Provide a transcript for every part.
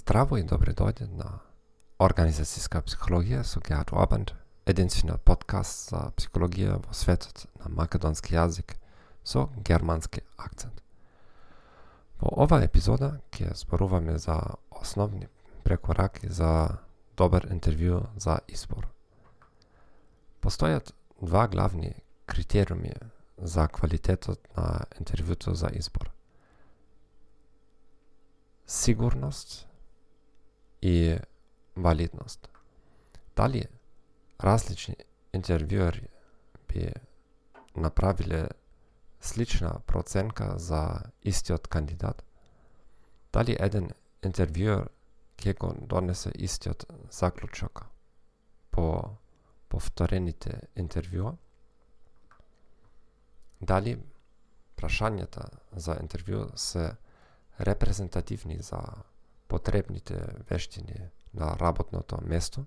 Здраво и добре дојде на Организацијска психологија со Геат Обанд, единствениот подкаст за психологија во светот на македонски јазик со германски акцент. Во оваа епизода ќе зборуваме за основни прекораки за добар интервју за избор. Постојат два главни критериуми за квалитетот на интервјуто за избор. Сигурност и валидност. Дали различни интервјуери би направиле слична проценка за истиот кандидат? Дали еден интервјуер ќе го донесе истиот заклучок по повторените интервјуа? Дали прашањата за интервју се репрезентативни за потребните вештини на работното место,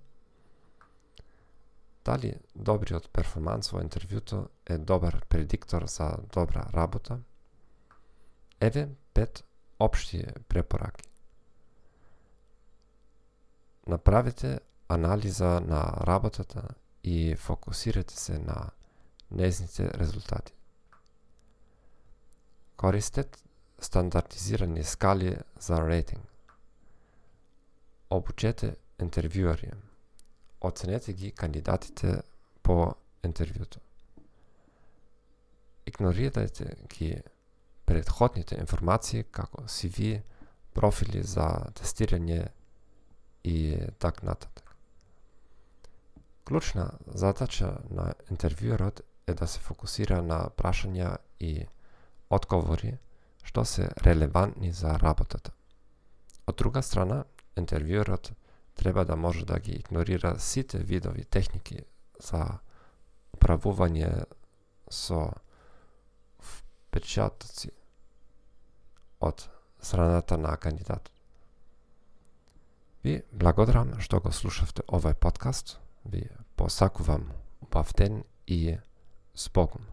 дали добриот перформанс во интервјуто е добар предиктор за добра работа, еве пет општи препораки. Направете анализа на работата и фокусирате се на незните резултати. Користете стандартизирани скали за рейтинг обучете интервјуари. Оценете ги кандидатите по интервјуто. Игнорирајте ги предходните информации како CV, профили за тестирање и так нататак. Клучна задача на интервјуерот е да се фокусира на прашања и одговори што се релевантни за работата. Од друга страна, интервјуерот треба да може да ги игнорира сите видови техники за управување со впечатоци од страната на кандидат. Ви благодарам што го слушавте овој подкаст. Ви посакувам убав ден и спокон.